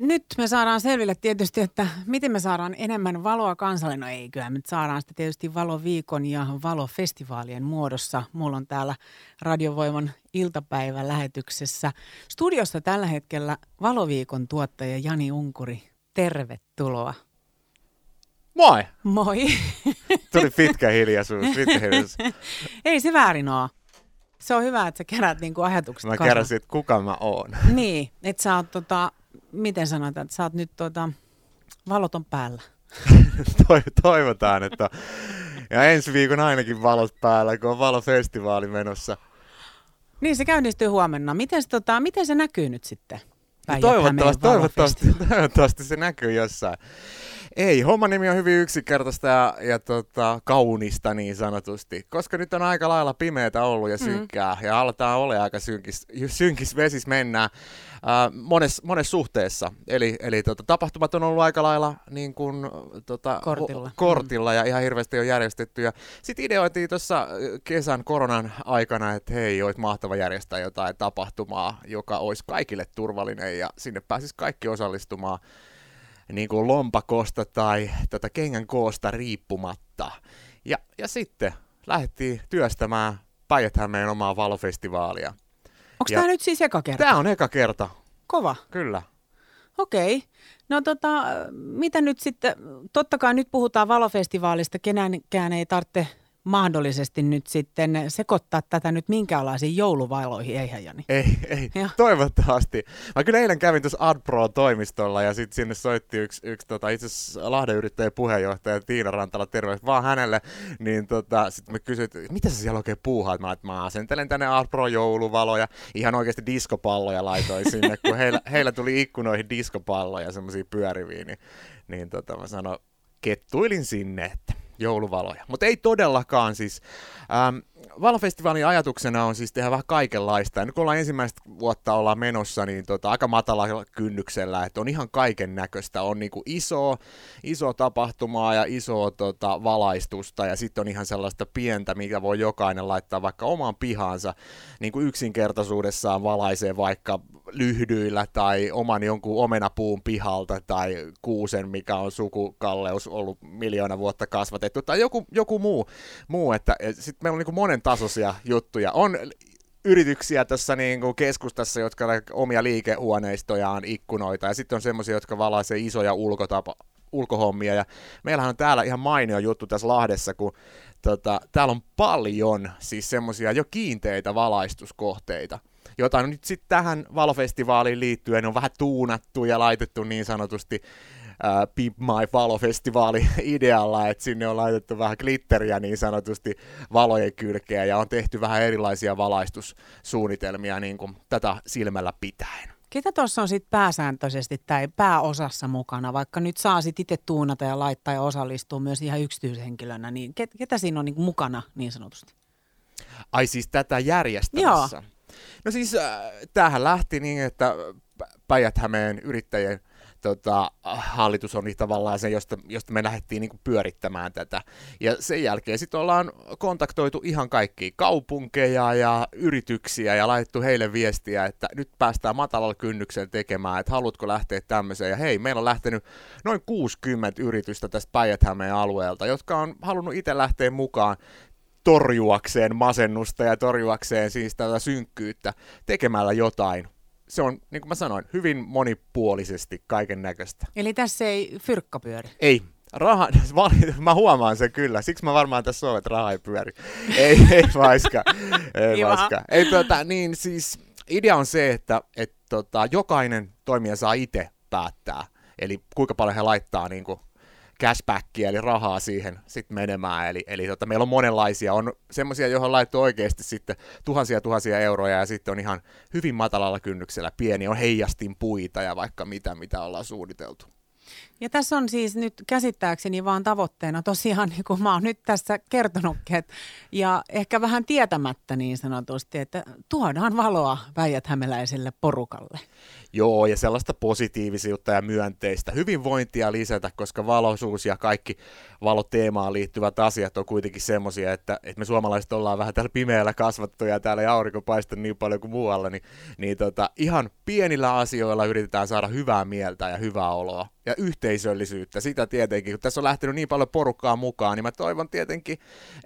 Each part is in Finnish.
nyt me saadaan selville tietysti, että miten me saadaan enemmän valoa kansalle. No ei, kyllä me saadaan sitä tietysti valoviikon ja valofestivaalien muodossa. Mulla on täällä Radiovoiman iltapäivän lähetyksessä studiossa tällä hetkellä valoviikon tuottaja Jani Unkuri. Tervetuloa. Moi! Moi! Tuli pitkä hiljaisuus, pitkä hiljaisuus. ei se väärin ole. Se on hyvä, että sä kerät niinku ajatukset Mä että kuka mä oon. Niin, että sä oot tota, miten sanotaan, että sä oot nyt tota, valoton päällä. Toivotaan, että ja ensi viikon ainakin valot päällä, kun on valofestivaali menossa. Niin, se käynnistyy huomenna. Miten, tota, miten se näkyy nyt sitten? No toivottavasti, toivottavasti, toivottavasti se näkyy jossain. Ei, homman nimi on hyvin yksinkertaista ja, ja tota, kaunista niin sanotusti, koska nyt on aika lailla pimeätä ollut ja mm. synkkää mm. ja aletaan ole aika synkis, synkis vesis mennään äh, monessa mones suhteessa. Eli, eli tota, tapahtumat on ollut aika lailla niin kuin, tota, kortilla. kortilla ja ihan hirveästi on järjestetty. Sitten ideoitiin tuossa kesän koronan aikana, että hei, olisi mahtava järjestää jotain tapahtumaa, joka olisi kaikille turvallinen ja sinne pääsisi kaikki osallistumaan niin kuin lompakosta tai tätä kengän koosta riippumatta. Ja, ja sitten lähdettiin työstämään päijät omaa valofestivaalia. Onko tämä nyt siis eka kerta? Tämä on eka kerta. Kova. Kyllä. Okei. Okay. No tota, mitä nyt sitten, totta kai nyt puhutaan valofestivaalista, kenenkään ei tarvitse mahdollisesti nyt sitten sekoittaa tätä nyt minkäänlaisiin jouluvaloihin, eihän Jani? Ei, ei, ja. toivottavasti. Mä kyllä eilen kävin tuossa AdPro-toimistolla ja sitten sinne soitti yksi, yksi tota, itse asiassa Lahden yrittäjän puheenjohtaja Tiina Rantala, terveys vaan hänelle, niin tota, sitten me kysyin, mitä sä siellä oikein puuhaat? Mä, että mä asentelen tänne AdPro-jouluvaloja, ihan oikeasti diskopalloja laitoin sinne, kun heillä, heillä tuli ikkunoihin diskopalloja, semmoisia pyöriviä, niin, niin tota, mä sanoin, kettuilin sinne, että jouluvaloja. Mutta ei todellakaan siis. Ähm, Valofestivaalin ajatuksena on siis tehdä vähän kaikenlaista. Ja nyt kun ollaan ensimmäistä vuotta ollaan menossa, niin tota, aika matalalla kynnyksellä, että on ihan kaiken näköistä. On niinku iso, iso tapahtumaa ja iso tota, valaistusta ja sitten on ihan sellaista pientä, mikä voi jokainen laittaa vaikka omaan pihaansa. Niin kuin yksinkertaisuudessaan valaisee vaikka lyhdyillä tai oman jonkun omenapuun pihalta tai kuusen, mikä on sukukalleus ollut miljoona vuotta kasvatettu tai joku, joku muu, muu että sitten meillä on niin monen tasoisia juttuja. On yrityksiä tässä niin kuin keskustassa, jotka omia liikehuoneistojaan, ikkunoita, ja sitten on semmoisia, jotka valaisee isoja ulkotapa, ulkohommia, ja meillähän on täällä ihan mainio juttu tässä Lahdessa, kun tota, täällä on paljon siis semmoisia jo kiinteitä valaistuskohteita, jota nyt sitten tähän valofestivaaliin liittyen on vähän tuunattu ja laitettu niin sanotusti äh, Pimp My Valo-festivaali idealla, että sinne on laitettu vähän glitteriä niin sanotusti valojen kylkeä ja on tehty vähän erilaisia valaistussuunnitelmia niin kuin tätä silmällä pitäen. Ketä tuossa on sitten pääsääntöisesti tai pääosassa mukana, vaikka nyt saa sitten itse tuunata ja laittaa ja osallistua myös ihan yksityishenkilönä, niin ketä siinä on niin mukana niin sanotusti? Ai siis tätä järjestämässä? Joo. No siis äh, tämähän lähti niin, että Päijät-Hämeen yrittäjien tota, hallitus on niin tavallaan se, josta, josta me lähdettiin niin pyörittämään tätä. Ja sen jälkeen sitten ollaan kontaktoitu ihan kaikki kaupunkeja ja yrityksiä ja laitettu heille viestiä, että nyt päästään matalalla kynnyksellä tekemään, että haluatko lähteä tämmöiseen. Ja hei, meillä on lähtenyt noin 60 yritystä tästä päijät alueelta, jotka on halunnut itse lähteä mukaan torjuakseen masennusta ja torjuakseen siis tätä synkkyyttä tekemällä jotain se on, niin kuin mä sanoin, hyvin monipuolisesti kaiken näköistä. Eli tässä ei fyrkka pyöri? Ei. Raha, mä huomaan sen kyllä, siksi mä varmaan tässä olen, että raha ei pyöri. Ei, ei vaiska. Ei vaiska. Ei, tota, niin siis idea on se, että et, tota, jokainen toimija saa itse päättää, eli kuinka paljon he laittaa niin kuin, cashbackia, eli rahaa siihen sitten menemään. Eli, eli tota, meillä on monenlaisia. On semmoisia, joihin laittu oikeasti sitten tuhansia tuhansia euroja, ja sitten on ihan hyvin matalalla kynnyksellä pieni, on heijastin puita ja vaikka mitä, mitä ollaan suunniteltu. Ja tässä on siis nyt käsittääkseni vaan tavoitteena tosiaan, niin kuin mä oon nyt tässä kertonutkin, että, ja ehkä vähän tietämättä niin sanotusti, että tuodaan valoa väijäthämeläiselle porukalle. Joo, ja sellaista positiivisuutta ja myönteistä hyvinvointia lisätä, koska valoisuus ja kaikki valoteemaan liittyvät asiat on kuitenkin semmoisia, että, että me suomalaiset ollaan vähän täällä pimeällä kasvattu ja täällä ei aurinko paista niin paljon kuin muualla, niin, niin tota, ihan pienillä asioilla yritetään saada hyvää mieltä ja hyvää oloa ja yhteisöllisyyttä. Sitä tietenkin, kun tässä on lähtenyt niin paljon porukkaa mukaan, niin mä toivon tietenkin,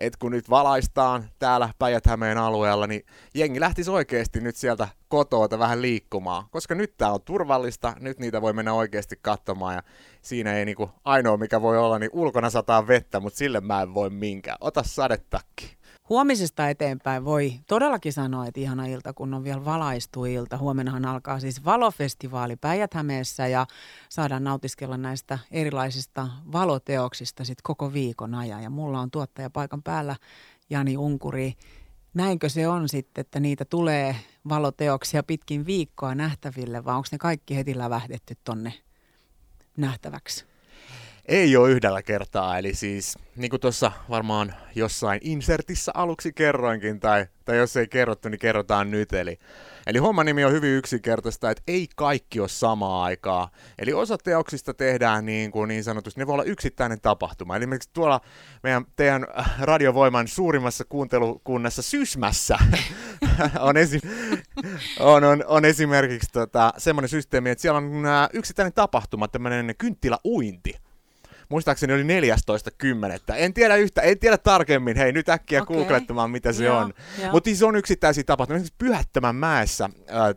että kun nyt valaistaan täällä päijät alueella, niin jengi lähtisi oikeasti nyt sieltä kotoa vähän liikkumaan, koska nyt tää on turvallista, nyt niitä voi mennä oikeasti katsomaan ja siinä ei niinku ainoa mikä voi olla, niin ulkona sataa vettä, mutta sille mä en voi minkään. Ota sadetakki. Huomisesta eteenpäin voi todellakin sanoa, että ihana ilta, kun on vielä valaistu ilta. Huomennahan alkaa siis valofestivaali päijät ja saadaan nautiskella näistä erilaisista valoteoksista sit koko viikon ajan. Ja mulla on tuottaja paikan päällä Jani Unkuri. Näinkö se on sitten, että niitä tulee valoteoksia pitkin viikkoa nähtäville vai onko ne kaikki heti lävähdetty tonne nähtäväksi? Ei ole yhdellä kertaa. Eli siis, niin kuin tuossa varmaan jossain insertissä aluksi kerroinkin, tai, tai jos ei kerrottu, niin kerrotaan nyt. Eli, eli homman nimi on hyvin yksinkertaista, että ei kaikki ole samaa aikaa. Eli osa teoksista tehdään niin, kuin niin sanotusti, ne voi olla yksittäinen tapahtuma. Eli esimerkiksi tuolla meidän teidän radiovoiman suurimmassa kuuntelukunnassa Sysmässä on, esi- on, on, on esimerkiksi tota, semmoinen systeemi, että siellä on yksittäinen tapahtuma, tämmöinen kynttiläuinti muistaakseni oli 14.10. En tiedä yhtä, en tiedä tarkemmin, hei nyt äkkiä okay. googlettamaan mitä se Joo, on. Mutta siis on yksittäisiä tapahtumia. Esimerkiksi Pyhättömän mäessä äh,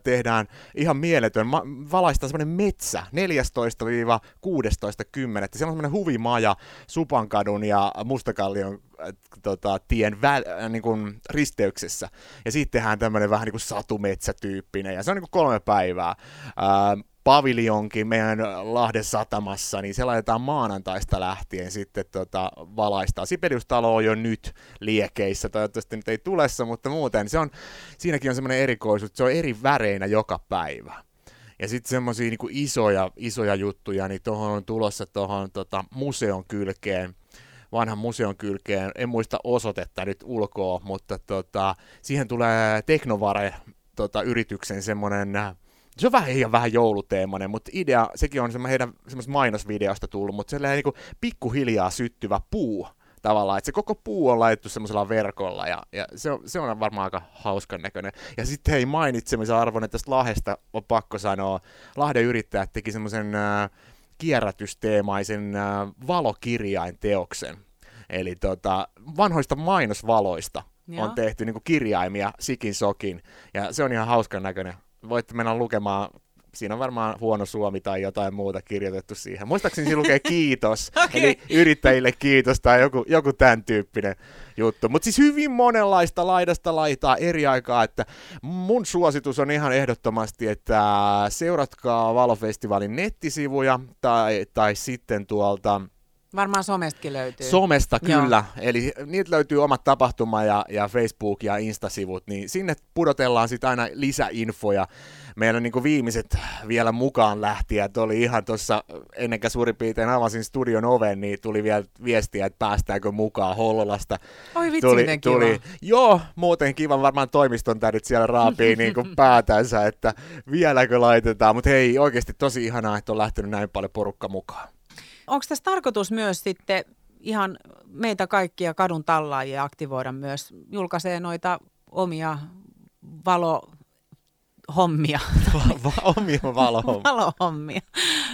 tehdään ihan mieletön, ma- valaistaan semmoinen metsä 14-16.10. Siellä on semmoinen huvimaja Supankadun ja Mustakallion äh, tota, tien vä- äh, niin kuin risteyksessä. Ja sitten tehdään tämmöinen vähän niin kuin satumetsätyyppinen, ja se on niin kuin kolme päivää. Äh, paviljonkin meidän Lahden satamassa, niin se laitetaan maanantaista lähtien sitten tota, valaistaa. Sibeliustalo on jo nyt liekeissä, toivottavasti nyt ei tulessa, mutta muuten se on, siinäkin on semmoinen erikoisuus, että se on eri väreinä joka päivä. Ja sitten semmoisia niin isoja, isoja juttuja, niin tuohon on tulossa tuohon tota, museon kylkeen, vanhan museon kylkeen, en muista osoitetta nyt ulkoa, mutta tota, siihen tulee Teknovare tota, yrityksen semmoinen se on vähän, ihan vähän jouluteemainen, mutta idea, sekin on semmo heidän semmoista mainosvideosta tullut, mutta sellainen niin pikkuhiljaa syttyvä puu tavallaan, että se koko puu on laitettu semmoisella verkolla ja, ja se, on, se on varmaan aika hauskan näköinen. Ja sitten hei mainitsemisen arvon, että tästä Lahdesta on pakko sanoa, Lahden yrittäjät teki semmoisen äh, kierrätysteemaisen äh, valokirjain teoksen. Eli tota, vanhoista mainosvaloista Joo. on tehty niin kirjaimia sikin sokin, ja se on ihan hauskan näköinen voitte mennä lukemaan siinä on varmaan huono suomi tai jotain muuta kirjoitettu siihen. Muistaakseni siinä lukee kiitos, okay. eli yrittäjille kiitos tai joku, joku tämän tyyppinen juttu. Mutta siis hyvin monenlaista laidasta laitaa eri aikaa, että mun suositus on ihan ehdottomasti, että seuratkaa Valofestivaalin nettisivuja tai, tai sitten tuolta Varmaan somestakin löytyy. Somesta kyllä, Joo. eli niitä löytyy omat tapahtuma- ja, ja Facebook- ja Instasivut, niin sinne pudotellaan sitten aina lisäinfoja. Meillä niin viimeiset vielä mukaan lähtijät oli ihan tuossa, ennen kuin suurin piirtein avasin studion oven, niin tuli vielä viestiä, että päästäänkö mukaan Hollolasta. Oi vitsi, tuli, miten tuli, kiva. Joo, muuten kiva, varmaan toimiston täydet siellä raapii niin kuin päätänsä, että vieläkö laitetaan, mutta hei, oikeasti tosi ihanaa, että on lähtenyt näin paljon porukka mukaan. Onko tässä tarkoitus myös sitten ihan meitä kaikkia kadun tallaajia aktivoida myös, julkaisee noita omia valo hommia. omia valohommia. valohommia.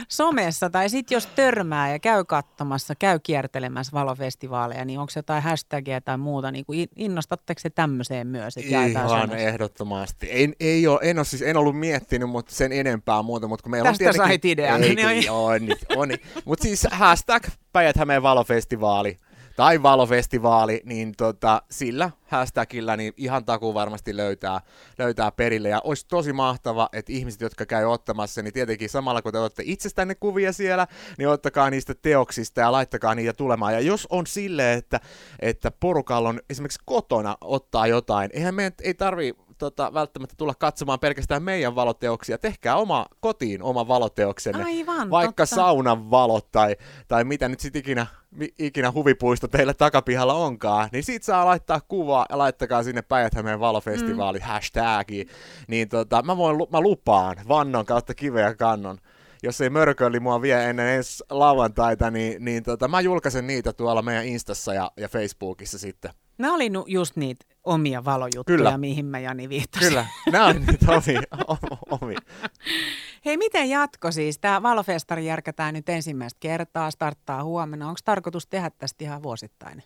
Somessa tai sitten jos törmää ja käy katsomassa, käy kiertelemässä valofestivaaleja, niin onko jotain hashtagia tai muuta, niin kuin innostatteko se tämmöiseen myös? Että Ihan somessa? ehdottomasti. En, ei ole, en, ole, siis, en ollut miettinyt mutta sen enempää muuta, mutta kun meillä Tästä on tietenkin... sait idean. Ei, niin on, on, on. Mutta siis hashtag päijät valofestivaali tai valofestivaali, niin tota, sillä hashtagillä niin ihan takuu varmasti löytää, löytää perille. Ja olisi tosi mahtava, että ihmiset, jotka käy ottamassa, niin tietenkin samalla kun te otatte itsestänne kuvia siellä, niin ottakaa niistä teoksista ja laittakaa niitä tulemaan. Ja jos on sille, että, että porukalla on esimerkiksi kotona ottaa jotain, eihän meidän ei tarvi tota, välttämättä tulla katsomaan pelkästään meidän valoteoksia. Tehkää oma kotiin oma valoteoksenne. Aivan, Vaikka totta. saunan valot tai, tai mitä nyt sitten ikinä, ikinä huvipuisto teillä takapihalla onkaan, niin siitä saa laittaa kuvaa ja laittakaa sinne päijät valofestivaali mm. hashtagiin. Niin tota, mä, voin, mä lupaan vannon kautta kiveä kannon jos ei mörköli mua vie ennen ensi lauantaita, niin, niin tota, mä julkaisen niitä tuolla meidän Instassa ja, ja Facebookissa sitten. Nämä oli nu- just niitä omia valojuttuja, Kyllä. mihin mä Jani viittasin. Kyllä, nämä on niitä omi, omi. Hei, miten jatko siis? Tämä valofestari järkätään nyt ensimmäistä kertaa, starttaa huomenna. Onko tarkoitus tehdä tästä ihan vuosittainen?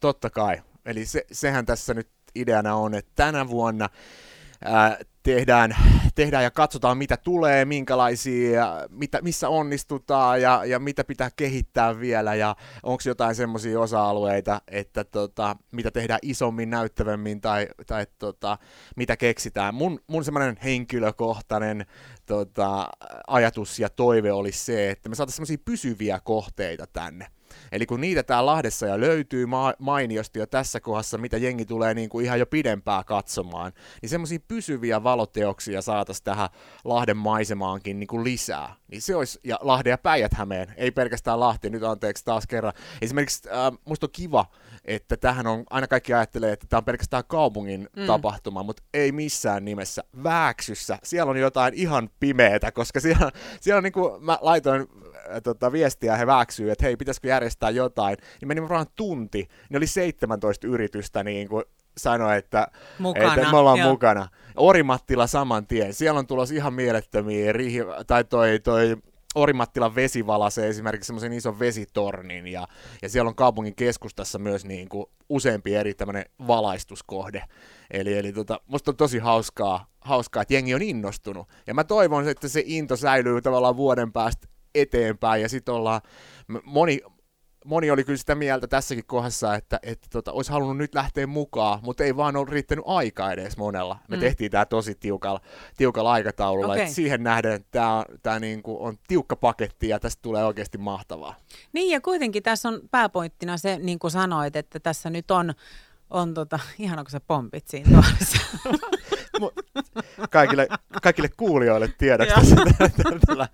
Totta kai. Eli se, sehän tässä nyt ideana on, että tänä vuonna ää, tehdään, tehdään ja katsotaan, mitä tulee, minkälaisia, mitä, missä onnistutaan ja, ja mitä pitää kehittää vielä ja onko jotain semmoisia osa-alueita, että tota, mitä tehdään isommin, näyttävämmin tai, tai tota, mitä keksitään. Mun, mun semmoinen henkilökohtainen tota, ajatus ja toive olisi se, että me saataisiin semmoisia pysyviä kohteita tänne. Eli kun niitä täällä Lahdessa jo löytyy ma- mainiosti jo tässä kohdassa, mitä jengi tulee niin kuin ihan jo pidempää katsomaan, niin semmoisia pysyviä valoteoksia saataisiin tähän Lahden maisemaankin niin kuin lisää. Niin se olisi, ja Lahden ja Päijät-Hämeen, ei pelkästään Lahti, nyt anteeksi taas kerran. Esimerkiksi äh, musta on kiva, että tähän on, aina kaikki ajattelee, että tämä on pelkästään kaupungin mm. tapahtuma, mutta ei missään nimessä. Vääksyssä, siellä on jotain ihan pimeätä, koska siellä, siellä on niin kuin, mä laitoin tota, viestiä, he väksyy, että hei, pitäisikö järjestää jotain, niin meni varmaan tunti, niin oli 17 yritystä niin kuin sanoi, että, Mukana, että me ollaan joo. mukana. Orimattila saman tien, siellä on tulossa ihan mielettömiä, rihi, tai toi, toi Orimattilan vesi valasee esimerkiksi semmoisen ison vesitornin, ja, ja siellä on kaupungin keskustassa myös niin kuin useampi eri tämmöinen valaistuskohde. Eli, eli tota, musta on tosi hauskaa, hauskaa, että jengi on innostunut. Ja mä toivon, että se into säilyy tavallaan vuoden päästä eteenpäin, ja sitten ollaan, moni, moni oli kyllä sitä mieltä tässäkin kohdassa, että, että tota, olisi halunnut nyt lähteä mukaan, mutta ei vaan ole riittänyt aika edes monella. Me Mm. tehtiin tämä tosi tiukalla, tiukalla aikataululla, okay. siihen nähden tämä tää niinku on tiukka paketti ja tästä tulee oikeasti mahtavaa. Niin ja kuitenkin tässä on pääpointtina se, niin kuin sanoit, että tässä nyt on, on tota, ihana kun sä pompit siinä. Kaikille, kaikille kuulijoille tiedoksi tällä,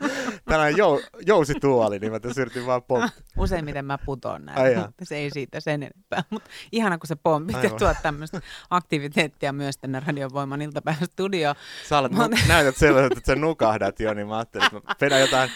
tällainen jou, jousituoli, niin mä tässä yritin vaan pomppia. Useimmiten mä putoon näin, mutta se ei siitä sen enempää. Mutta ihana kun sä pompit ja Aivan. tuot tämmöistä aktiviteettia myös tänne Radiovoiman iltapäivän studioon. Sä olet, nu, näytät sellaiset, että sä nukahdat jo, niin mä ajattelin, että mä vedän jotain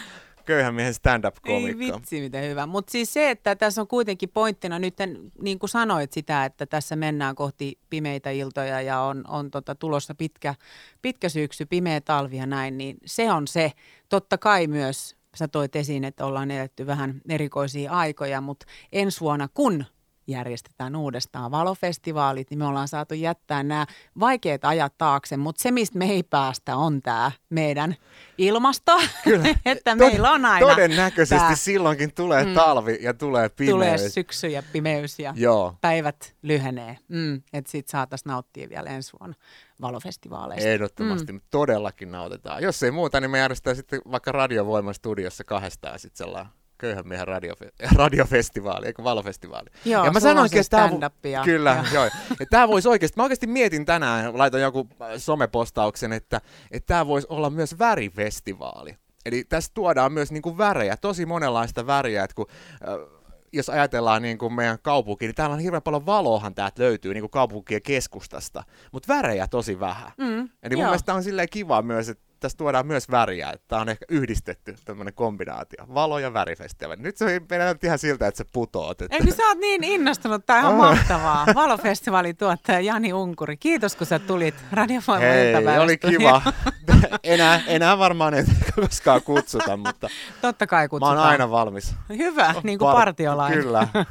köyhän miehen Ei stand-up-komikkoa. vitsi, miten hyvä. Mutta siis se, että tässä on kuitenkin pointtina nyt, niin kuin sanoit sitä, että tässä mennään kohti pimeitä iltoja ja on, on tota, tulossa pitkä, pitkä syksy, pimeä talvi ja näin, niin se on se. Totta kai myös, sä toit esiin, että ollaan eletty vähän erikoisia aikoja, mutta ensi vuonna, kun järjestetään uudestaan valofestivaalit, niin me ollaan saatu jättää nämä vaikeat ajat taakse, mutta se, mistä me ei päästä, on tämä meidän ilmasto, Kyllä. että Tod- meillä on aina Todennäköisesti tää- silloinkin tulee Mm. talvi ja tulee pimeys. tulee syksy ja pimeys ja Joo, päivät lyhenee. Mm, että sit saataisiin nauttia vielä ensi vuonna valofestivaaleista. ehdottomasti. Mm. Todellakin nautetaan. Jos ei muuta, niin me järjestetään sitten vaikka Radiovoiman studiossa kahdestaan sitten sellainen köyhän miehen radiofe- radiofestivaali, eikö valofestivaali. Joo, ja mä siis että stand-upia. Kyllä, Joo. joo. Ja tää voisi oikeasti, mä oikeasti mietin tänään, laitan joku äh, somepostauksen, että, että tää voisi olla myös värifestivaali. Eli tässä tuodaan myös niinku värejä, tosi monenlaista väriä, että kun äh, jos ajatellaan niin kuin meidän kaupunki, niin täällä on hirveän paljon valoahan täältä löytyy niin kuin kaupunkien keskustasta, mutta värejä tosi vähän. Mm, Eli mun joo. mielestä on silleen kiva myös, että tässä tuodaan myös väriä, että tää on ehkä yhdistetty tämmöinen kombinaatio. Valo- ja värifestivaali. Nyt se menee ihan siltä, että sä putoot. Että... Eikö sä oot niin innostunut? Tämä on ihan Oh. mahtavaa. Valofestivaalin tuottaja Jani Unkuri. Kiitos, kun sä tulit Radiovoiman Hei, oli kiva. enää, enää varmaan ei koskaan kutsuta, mutta Totta kai mä kutsutaan. oon aina valmis. Hyvä, niin kuin Par- partiolainen. Kyllä.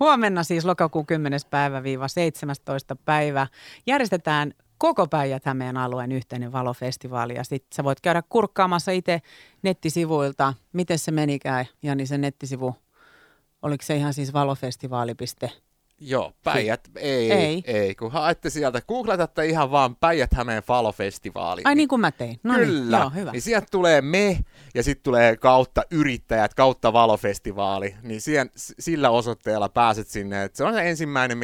Huomenna siis lokakuun 10. päivä viiva 17. päivä järjestetään koko päijät alueen yhteinen valofestivaali ja sitten sä voit käydä kurkkaamassa itse nettisivuilta, miten se menikään, Jani, se nettisivu, oliko se ihan siis valofestivaali.fi? Joo, Päijät, ei, Ei. ei, kun haette sieltä, googletatte ihan vaan Päijät-Hämeen falofestivaali. Ai niin kuin mä tein. No Kyllä, Niin, joo, hyvä. niin sieltä tulee me ja sitten tulee kautta yrittäjät, kautta valofestivaali, niin siihen, sillä osoitteella pääset sinne. Et se on se ensimmäinen,